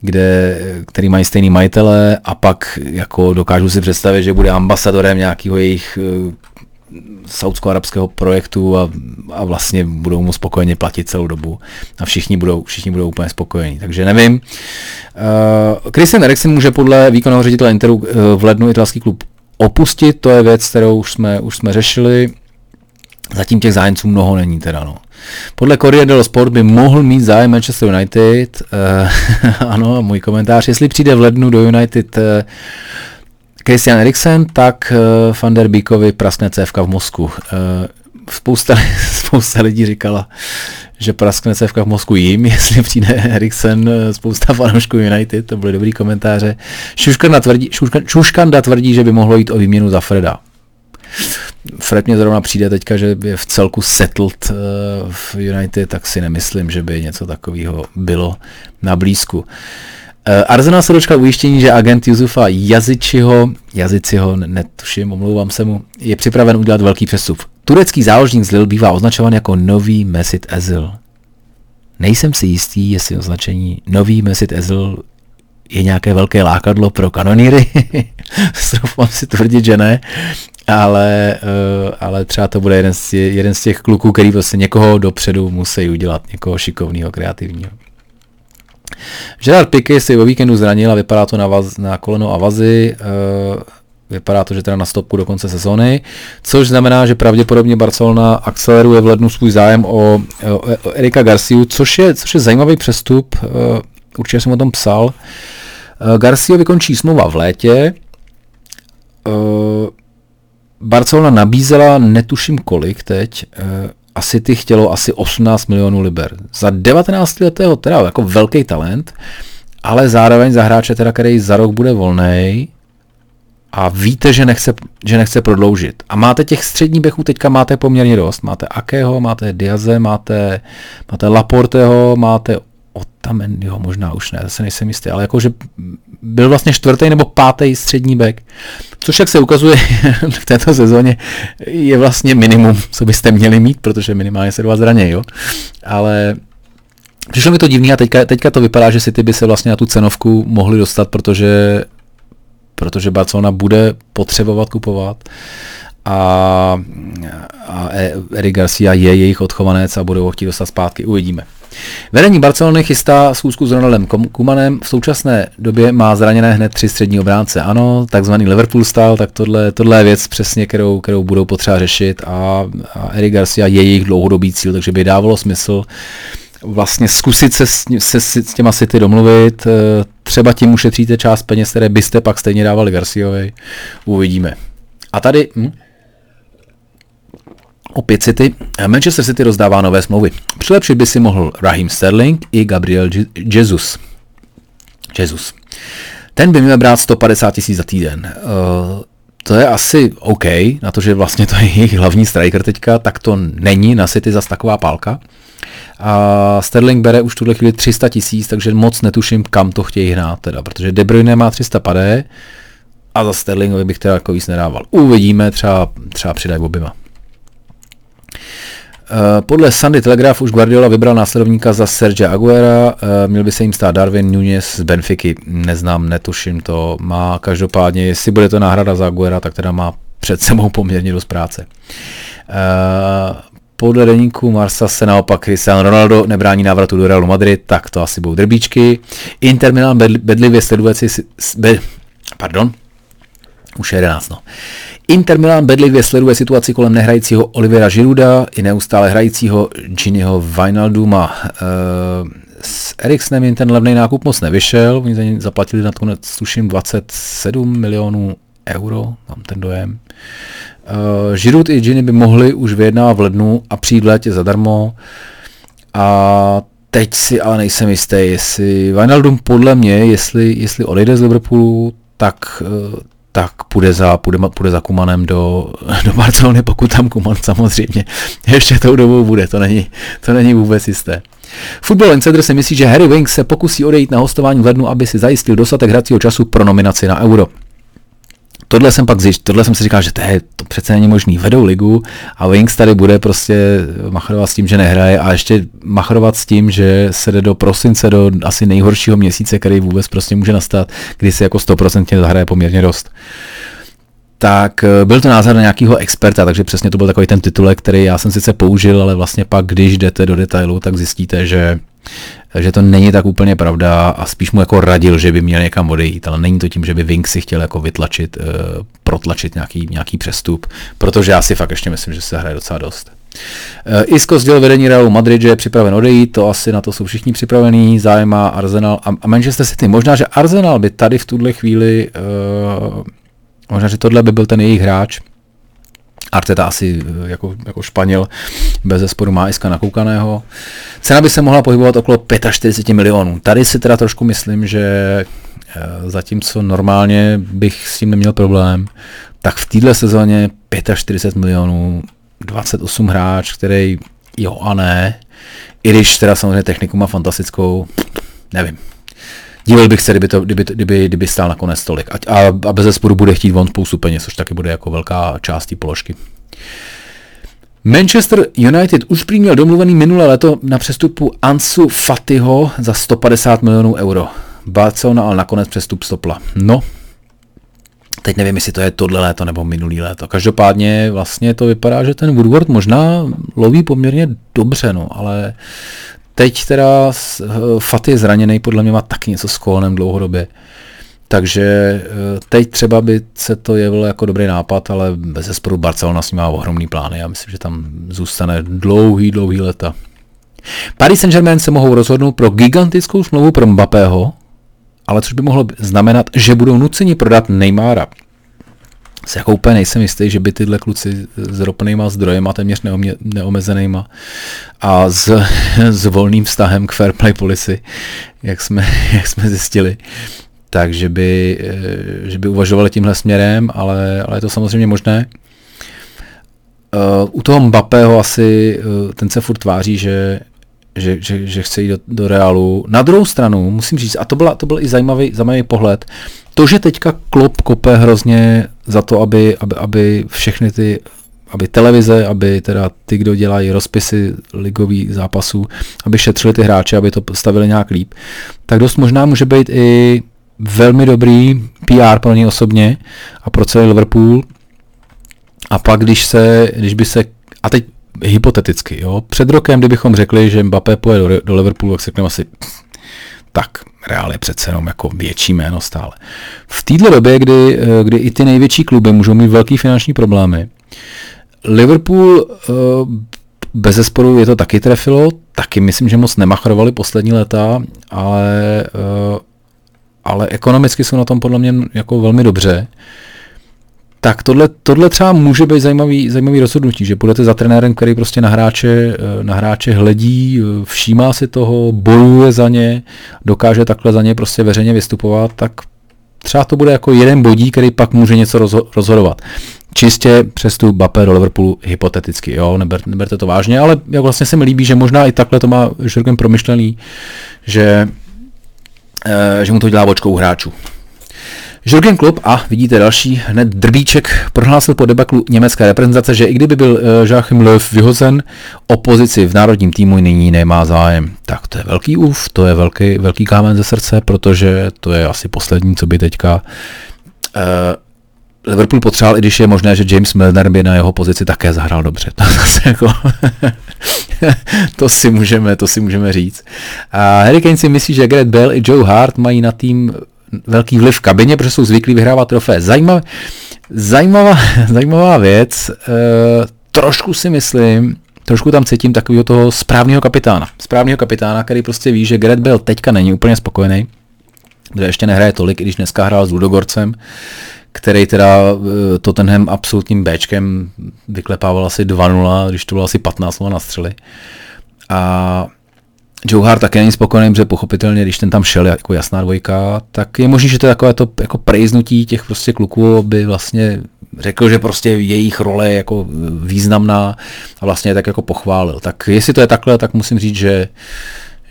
kde, který mají stejný majitele a pak jako dokážu si představit, že bude ambasadorem nějakého jejich saudsko-arabského projektu a, a vlastně budou mu spokojeně platit celou dobu a všichni budou, všichni budou úplně spokojení. Takže nevím. Uh, Christian Eriksen může podle výkonného ředitele Interu uh, v lednu italský klub opustit, to je věc, kterou už jsme, už jsme řešili. Zatím těch zájemců mnoho není teda, no. Podle Corriere dello Sport by mohl mít zájem Manchester United. Uh, [LAUGHS] ano, můj komentář. Jestli přijde v lednu do United uh, Christian Eriksen, tak uh, Van der Beekovi praskne cévka v mozku. Uh, spousta, [LAUGHS] spousta lidí říkala, že praskne cévka v mozku jim, [LAUGHS] jestli přijde Eriksen, eh, spousta fanoušků United, to byly dobrý komentáře. Šuškanda tvrdí, Šuškanda tvrdí, že by mohlo jít o výměnu za Freda. Fred mě zrovna přijde teďka, že je v celku settled v United, tak si nemyslím, že by něco takového bylo na blízku. Eh, Arsenal se dočkal ujištění, že agent Jusufa Jazyčiho, Jazyciho, netuším, omlouvám se mu, je připraven udělat velký přestup. Turecký záložník z Lille bývá označován jako nový Mesut Ezil. Nejsem si jistý, jestli označení nový Mesut Ezil je nějaké velké lákadlo pro kanoníry. [LAUGHS] Stroufám si tvrdit, že ne, ale, uh, ale třeba to bude jeden z, těch, jeden z těch kluků, který vlastně někoho dopředu musí udělat, někoho šikovného, kreativního. Gerard Piqué si o víkendu zranil a vypadá to na, vaz, na koleno a vazy. Uh, vypadá to, že teda na stopku do konce sezóny, což znamená, že pravděpodobně Barcelona akceleruje v lednu svůj zájem o, o, Erika Garciu, což je, což je zajímavý přestup, uh, určitě jsem o tom psal. Uh, Garcia vykončí smlouva v létě, Barcelona nabízela, netuším kolik teď, a City chtělo asi 18 milionů liber. Za 19 letého teda jako velký talent, ale zároveň za hráče teda, který za rok bude volný a víte, že nechce, že nechce prodloužit. A máte těch střední bechů teďka máte poměrně dost. Máte Akého, máte Diaze, máte, máte Laporteho, máte Otamendiho, možná už ne, zase nejsem jistý, ale jakože byl vlastně čtvrtý nebo pátý střední back, což jak se ukazuje [LAUGHS] v této sezóně je vlastně minimum, co byste měli mít, protože minimálně se do vás zranějí, jo. Ale přišlo mi to divný a teďka, teďka to vypadá, že City by se vlastně na tu cenovku mohli dostat, protože protože Barcelona bude potřebovat kupovat a, a Eric Garcia je jejich odchovanec a budou ho chtít dostat zpátky. Uvidíme. Vedení Barcelony chystá schůzku s Ronaldem Kumanem. V současné době má zraněné hned tři střední obránce. Ano, takzvaný Liverpool style, tak tohle, tohle je věc přesně, kterou, kterou budou potřeba řešit a, a Eric Garcia je jejich dlouhodobý cíl, takže by dávalo smysl vlastně zkusit se, se, se s těma City domluvit. Eh, třeba tím ušetříte část peněz, které byste pak stejně dávali Garciovi. Uvidíme. A tady... Hm? Opět City. Manchester City rozdává nové smlouvy. Přilepšit by si mohl Raheem Sterling i Gabriel Jesus. Jesus. Ten by měl brát 150 tisíc za týden. Uh, to je asi OK, na to, že vlastně to je jejich hlavní striker teďka, tak to není na City zas taková pálka. A Sterling bere už tuhle chvíli 300 tisíc, takže moc netuším, kam to chtějí hrát teda, protože De Bruyne má 350 a za Sterlingovi bych teda jako víc nedával. Uvidíme, třeba, třeba přidají oběma. Eh, podle Sunday Telegraph už Guardiola vybral následovníka za Serge Aguera, eh, měl by se jim stát Darwin Nunez z Benfiky, neznám, netuším to, má každopádně, jestli bude to náhrada za Aguera, tak teda má před sebou poměrně dost práce. Eh, podle deníku Marsa se naopak Cristiano Ronaldo nebrání návratu do Realu Madrid, tak to asi budou drbíčky. Inter Milan bedlivě sleduje si, pardon, už je 11, no. Inter Milan bedlivě sleduje situaci kolem nehrajícího Olivera Žiruda i neustále hrajícího Giniho Wijnalduma. E, s Eriksenem jim ten levný nákup moc nevyšel, oni za zaplatili na konec tuším 27 milionů euro, mám ten dojem. E, Žirut i Gini by mohli už vyjednávat v lednu a přijít létě zadarmo. A teď si ale nejsem jistý, jestli Wijnaldum podle mě, jestli, jestli odejde z Liverpoolu, tak e, tak půjde za, půjde, půjde za Kumanem do, do Barcelony, pokud tam Kuman samozřejmě ještě tou dobou bude, to není, to není vůbec jisté. Football Insider si myslí, že Harry Winks se pokusí odejít na hostování v lednu, aby si zajistil dostatek hracího času pro nominaci na Euro. Tohle jsem pak zjišť, tohle jsem si říkal, že to, je, to přece není možný, vedou ligu a Wings tady bude prostě machrovat s tím, že nehraje a ještě machrovat s tím, že se jde do prosince, do asi nejhoršího měsíce, který vůbec prostě může nastat, kdy se jako 100% zahraje poměrně dost. Tak eh, byl to názor nějakého experta, takže přesně to byl takový ten titulek, který já jsem sice použil, ale vlastně pak, když jdete do detailu, tak zjistíte, že, že to není tak úplně pravda a spíš mu jako radil, že by měl někam odejít, ale není to tím, že by Wink si chtěl jako vytlačit, uh, protlačit nějaký, nějaký přestup, protože já si fakt ještě myslím, že se hraje docela dost. Uh, Isco sdělil vedení Realu Madrid, že je připraven odejít, to asi na to jsou všichni připravení, zájma Arsenal a, Manchester City. Možná, že Arsenal by tady v tuhle chvíli uh, Možná, že tohle by byl ten jejich hráč. Arteta asi eh, jako, jako Španěl bez zesporu má iska nakoukaného. Cena by se mohla pohybovat okolo 45 milionů. Tady si teda trošku myslím, že eh, zatímco normálně bych s tím neměl problém, tak v této sezóně 45 milionů, 28 hráč, který jo a ne, i když teda samozřejmě techniku má fantastickou, nevím, Díval bych se, kdyby, to, kdyby, kdyby, kdyby stál nakonec tolik. A, a, a bez zesporu bude chtít von spoustu peněz, což taky bude jako velká část té položky. Manchester United už prý měl domluvený minulé leto na přestupu Ansu Fatiho za 150 milionů euro. Barcelona ale nakonec přestup stopla. No, teď nevím, jestli to je tohle léto nebo minulý léto. Každopádně vlastně to vypadá, že ten Woodward možná loví poměrně dobře, no, ale Teď teda Fat je zraněný, podle mě má taky něco s kolonem dlouhodobě. Takže eh, teď třeba by se to jevilo jako dobrý nápad, ale bez zesporu Barcelona s ním má ohromný plány. Já myslím, že tam zůstane dlouhý, dlouhý leta. Paris Saint-Germain se mohou rozhodnout pro gigantickou smlouvu pro Mbappého, ale což by mohlo znamenat, že budou nuceni prodat Neymara se jako úplně nejsem jistý, že by tyhle kluci s ropnýma zdrojema, téměř neomezenýma a s, s volným vztahem k fair play policy, jak jsme, [LAUGHS] jak jsme zjistili, takže by, eh, že by uvažovali tímhle směrem, ale, ale je to samozřejmě možné. Uh, u toho Mbappého asi uh, ten se furt tváří, že, že, že, že chce jít do, do Realu. Na druhou stranu musím říct, a to, byla, to byl i zajímavý, zajímavý pohled, to, že teďka Klop kope hrozně za to, aby, aby, aby všechny ty aby televize, aby teda ty, kdo dělají rozpisy ligových zápasů, aby šetřili ty hráče, aby to stavili nějak líp, tak dost možná může být i velmi dobrý PR pro ně osobně a pro celý Liverpool. A pak, když se, když by se, a teď hypoteticky, jo, před rokem, kdybychom řekli, že Mbappé pojede do, do Liverpoolu, tak řekneme asi, tak Real je přece jenom jako větší jméno stále. V této době, kdy, eh, kdy i ty největší kluby můžou mít velký finanční problémy, Liverpool eh, bez zesporu je to taky trefilo, taky myslím, že moc nemachrovali poslední léta, ale, eh, ale ekonomicky jsou na tom podle mě jako velmi dobře. Tak tohle, tohle třeba může být zajímavý, zajímavý rozhodnutí, že budete za trenérem, který prostě na hráče, na hráče hledí, všímá si toho, bojuje za ně, dokáže takhle za ně prostě veřejně vystupovat, tak třeba to bude jako jeden bodí, který pak může něco rozhodovat. Čistě přes tu Bape do Liverpoolu hypoteticky, jo, neber, neberte to vážně, ale jak vlastně se mi líbí, že možná i takhle to má Jurgen promyšlený, že, e, že mu to dělá očkou hráčů. Jürgen Klopp a vidíte další hned drbíček prohlásil po debaklu německé reprezentace, že i kdyby byl uh, Joachim Löw vyhozen, opozici v národním týmu nyní nemá zájem. Tak to je velký úv, to je velký, velký kámen ze srdce, protože to je asi poslední, co by teďka uh, Liverpool potřeboval, i když je možné, že James Milner by na jeho pozici také zahrál dobře. [LAUGHS] To, zase jako [LAUGHS] to, si můžeme, to si můžeme říct. A Harry Kane si myslí, že Gareth Bale i Joe Hart mají na tým velký vliv v kabině, protože jsou zvyklí vyhrávat trofé. Zajímavá, zajímavá, [LAUGHS] zajímavá věc, e, trošku si myslím, trošku tam cítím takového toho správného kapitána. Správného kapitána, který prostě ví, že Gareth Bale teďka není úplně spokojený, že ještě nehraje tolik, i když dneska hrál s Ludogorcem, který teda eh, Tottenham absolutním Bčkem vyklepával asi 2-0, když to bylo asi 15 na střely. A Joe Hart také není spokojený, protože pochopitelně, když ten tam šel jako jasná dvojka, tak je možné, že to je takové to jako prejznutí těch prostě kluků, by vlastně řekl, že prostě jejich role je jako významná a vlastně je tak jako pochválil. Tak jestli to je takhle, tak musím říct, že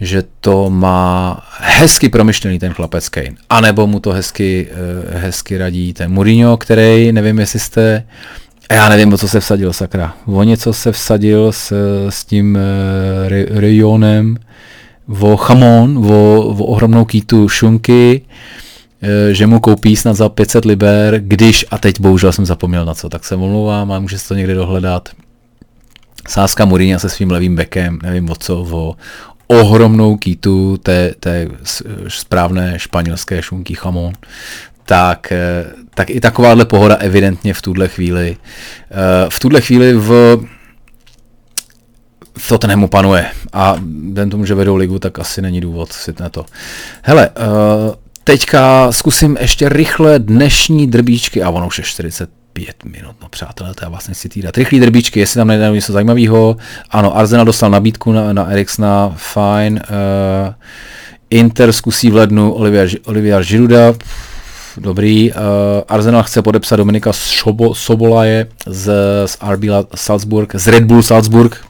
že to má hezky promyšlený ten chlapec Kane. A nebo mu to hezky, eh, hezky radí ten Mourinho, který, nevím, jestli jste, já nevím, o co se vsadil, sakra. O něco se vsadil s, s tím uh, Rionem, o chamon, o, o ohromnou kýtu šunky, uh, že mu koupí snad za 500 liber, když, a teď bohužel jsem zapomněl na co, tak se omlouvám a může se to někdy dohledat. Sázka Mourinho se svým levým bekem, nevím o co, o, ohromnou kýtu té, té správné španělské šunky chamon, tak, eh, tak i takováhle pohoda evidentně v tuhle chvíli, eh, v tuhle chvíli v v Tottenhamu panuje a den tomu, že vedou ligu, tak asi není důvod si na to. Hele, eh, teďka zkusím ještě rychle dnešní drbíčky, a ono už je 40 pět minut, no přátelé, to já vlastně si týdat. Rychlý drbíčky, jestli tam najdeme něco zajímavého. Ano, Arsenal dostal nabídku na, na Ericssona, fajn. Uh, Inter zkusí v lednu Olivia, Olivia Žiruda, dobrý. Uh, Arsenal chce podepsat Dominika Šobo, Sobolaje z, z RB Salzburg, z Red Bull Salzburg.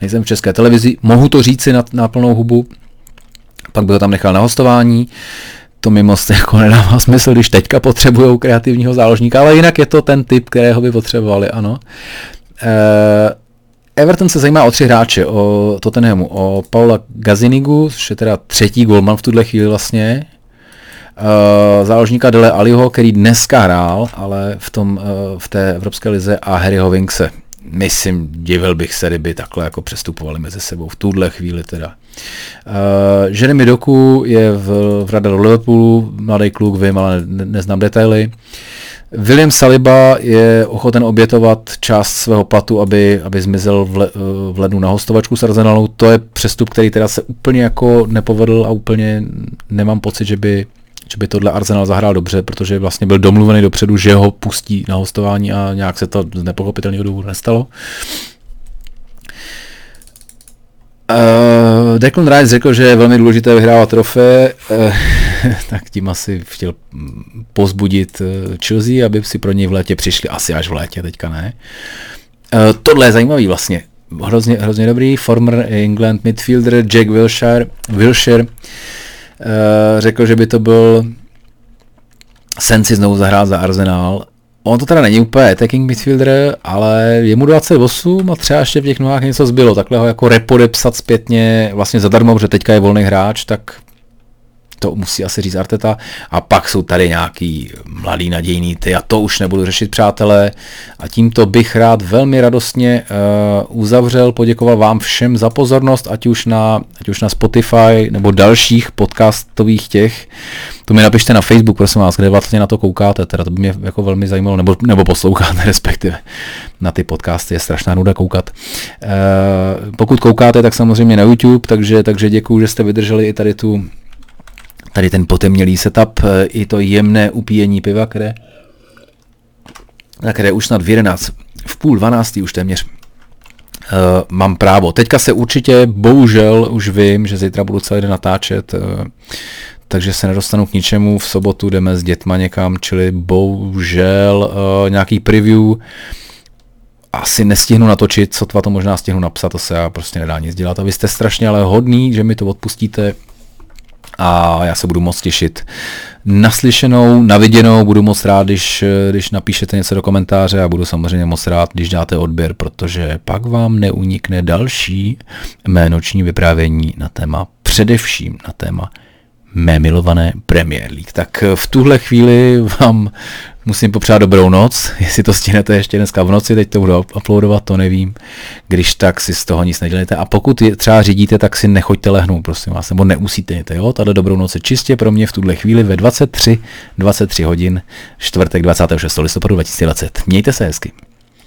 Nejsem v české televizi, mohu to říci na, na plnou hubu. Pak by ho tam nechal na hostování. To mi moc jako nedává smysl, když teďka potřebují kreativního záložníka, ale jinak je to ten typ, kterého by potřebovali, ano. Uh, Everton se zajímá o tři hráče, o Tottenhamu, o Paula Gazinigu, což je teda třetí golman v tuhle chvíli vlastně, uh, záložníka Dele Aliho, který dneska hrál, ale v, tom, uh, v té Evropské lize a Harryho Winkse myslím, divil bych se, kdyby takhle jako přestupovali mezi sebou v tuhle chvíli teda. Uh, Jeremy Doku je v, v radaru Liverpoolu, mladý kluk, vím, ale ne, neznám detaily. William Saliba je ochoten obětovat část svého platu, aby, aby zmizel v, le, v lednu na hostovačku s Arsenalu. To je přestup, který teda se úplně jako nepovedl a úplně nemám pocit, že by že by tohle Arsenal zahrál dobře, protože vlastně byl domluvený dopředu, že ho pustí na hostování a nějak se to z nepochopitelného důvodu nestalo. Uh, Declan Rice řekl, že je velmi důležité vyhrávat trofé, uh, [LAUGHS] tak tím asi chtěl pozbudit uh, Chelsea, aby si pro něj v létě přišli, asi až v létě, teďka ne. Uh, tohle je zajímavý vlastně, hrozně, hrozně dobrý, former England midfielder Jack Wilshire, Wilshire Eh, řekl, že by to byl sen si znovu zahrát za Arsenal. On to teda není úplně attacking midfielder, ale je mu 28 a třeba ještě v těch nohách něco zbylo. Takhle ho jako repodepsat zpětně vlastně zadarmo, protože teďka je volný hráč, tak to musí asi říct Arteta. A pak jsou tady nějaký mladý nadějný ty a to už nebudu řešit, přátelé. A tímto bych rád velmi radostně uh, uzavřel, poděkoval vám všem za pozornost, ať už na, ať už na Spotify nebo dalších podcastových těch. To mi napište na Facebook, prosím vás, kde vlastně na to koukáte, teda to by mě jako velmi zajímalo, nebo, nebo posloucháte [LAUGHS] respektive. Na ty podcasty je strašná nuda koukat. Uh, pokud koukáte, tak samozřejmě na YouTube, takže, takže děkuji, že jste vydrželi i tady tu tady ten potemnělý setup, eh, i to jemné upíjení piva, které, na které už snad v 11, v půl 12 už téměř uh, mám právo. Teďka se určitě, bohužel, už vím, že zítra budu celý den natáčet, uh, takže se nedostanu k ničemu. V sobotu jdeme s dětma někam, čili bohužel uh, nějaký preview asi nestihnu natočit, co to možná stihnu napsat, to se já prostě nedá nic dělat. A vy jste strašně ale hodný, že mi to odpustíte a já se budu moc těšit naslyšenou, naviděnou, budu moc rád, když, když napíšete něco do komentáře a budu samozřejmě moc rád, když dáte odběr, protože pak vám neunikne další mé noční vyprávění na téma, především na téma mé milované Premier League. Tak v tuhle chvíli vám musím popřát dobrou noc, [LAUGHS] jestli to stihnete ještě dneska v noci, teď to budu uploadovat, to nevím. Když tak si z toho nic nedělejte. A pokud je třeba řídíte, tak si nechoďte lehnout, prosím vás, nebo neusíte, jo? Tato dobrou noc je čistě pro mě v tuhle chvíli ve 23, 23 hodin, čtvrtek 26. listopadu 2020. Mějte se hezky.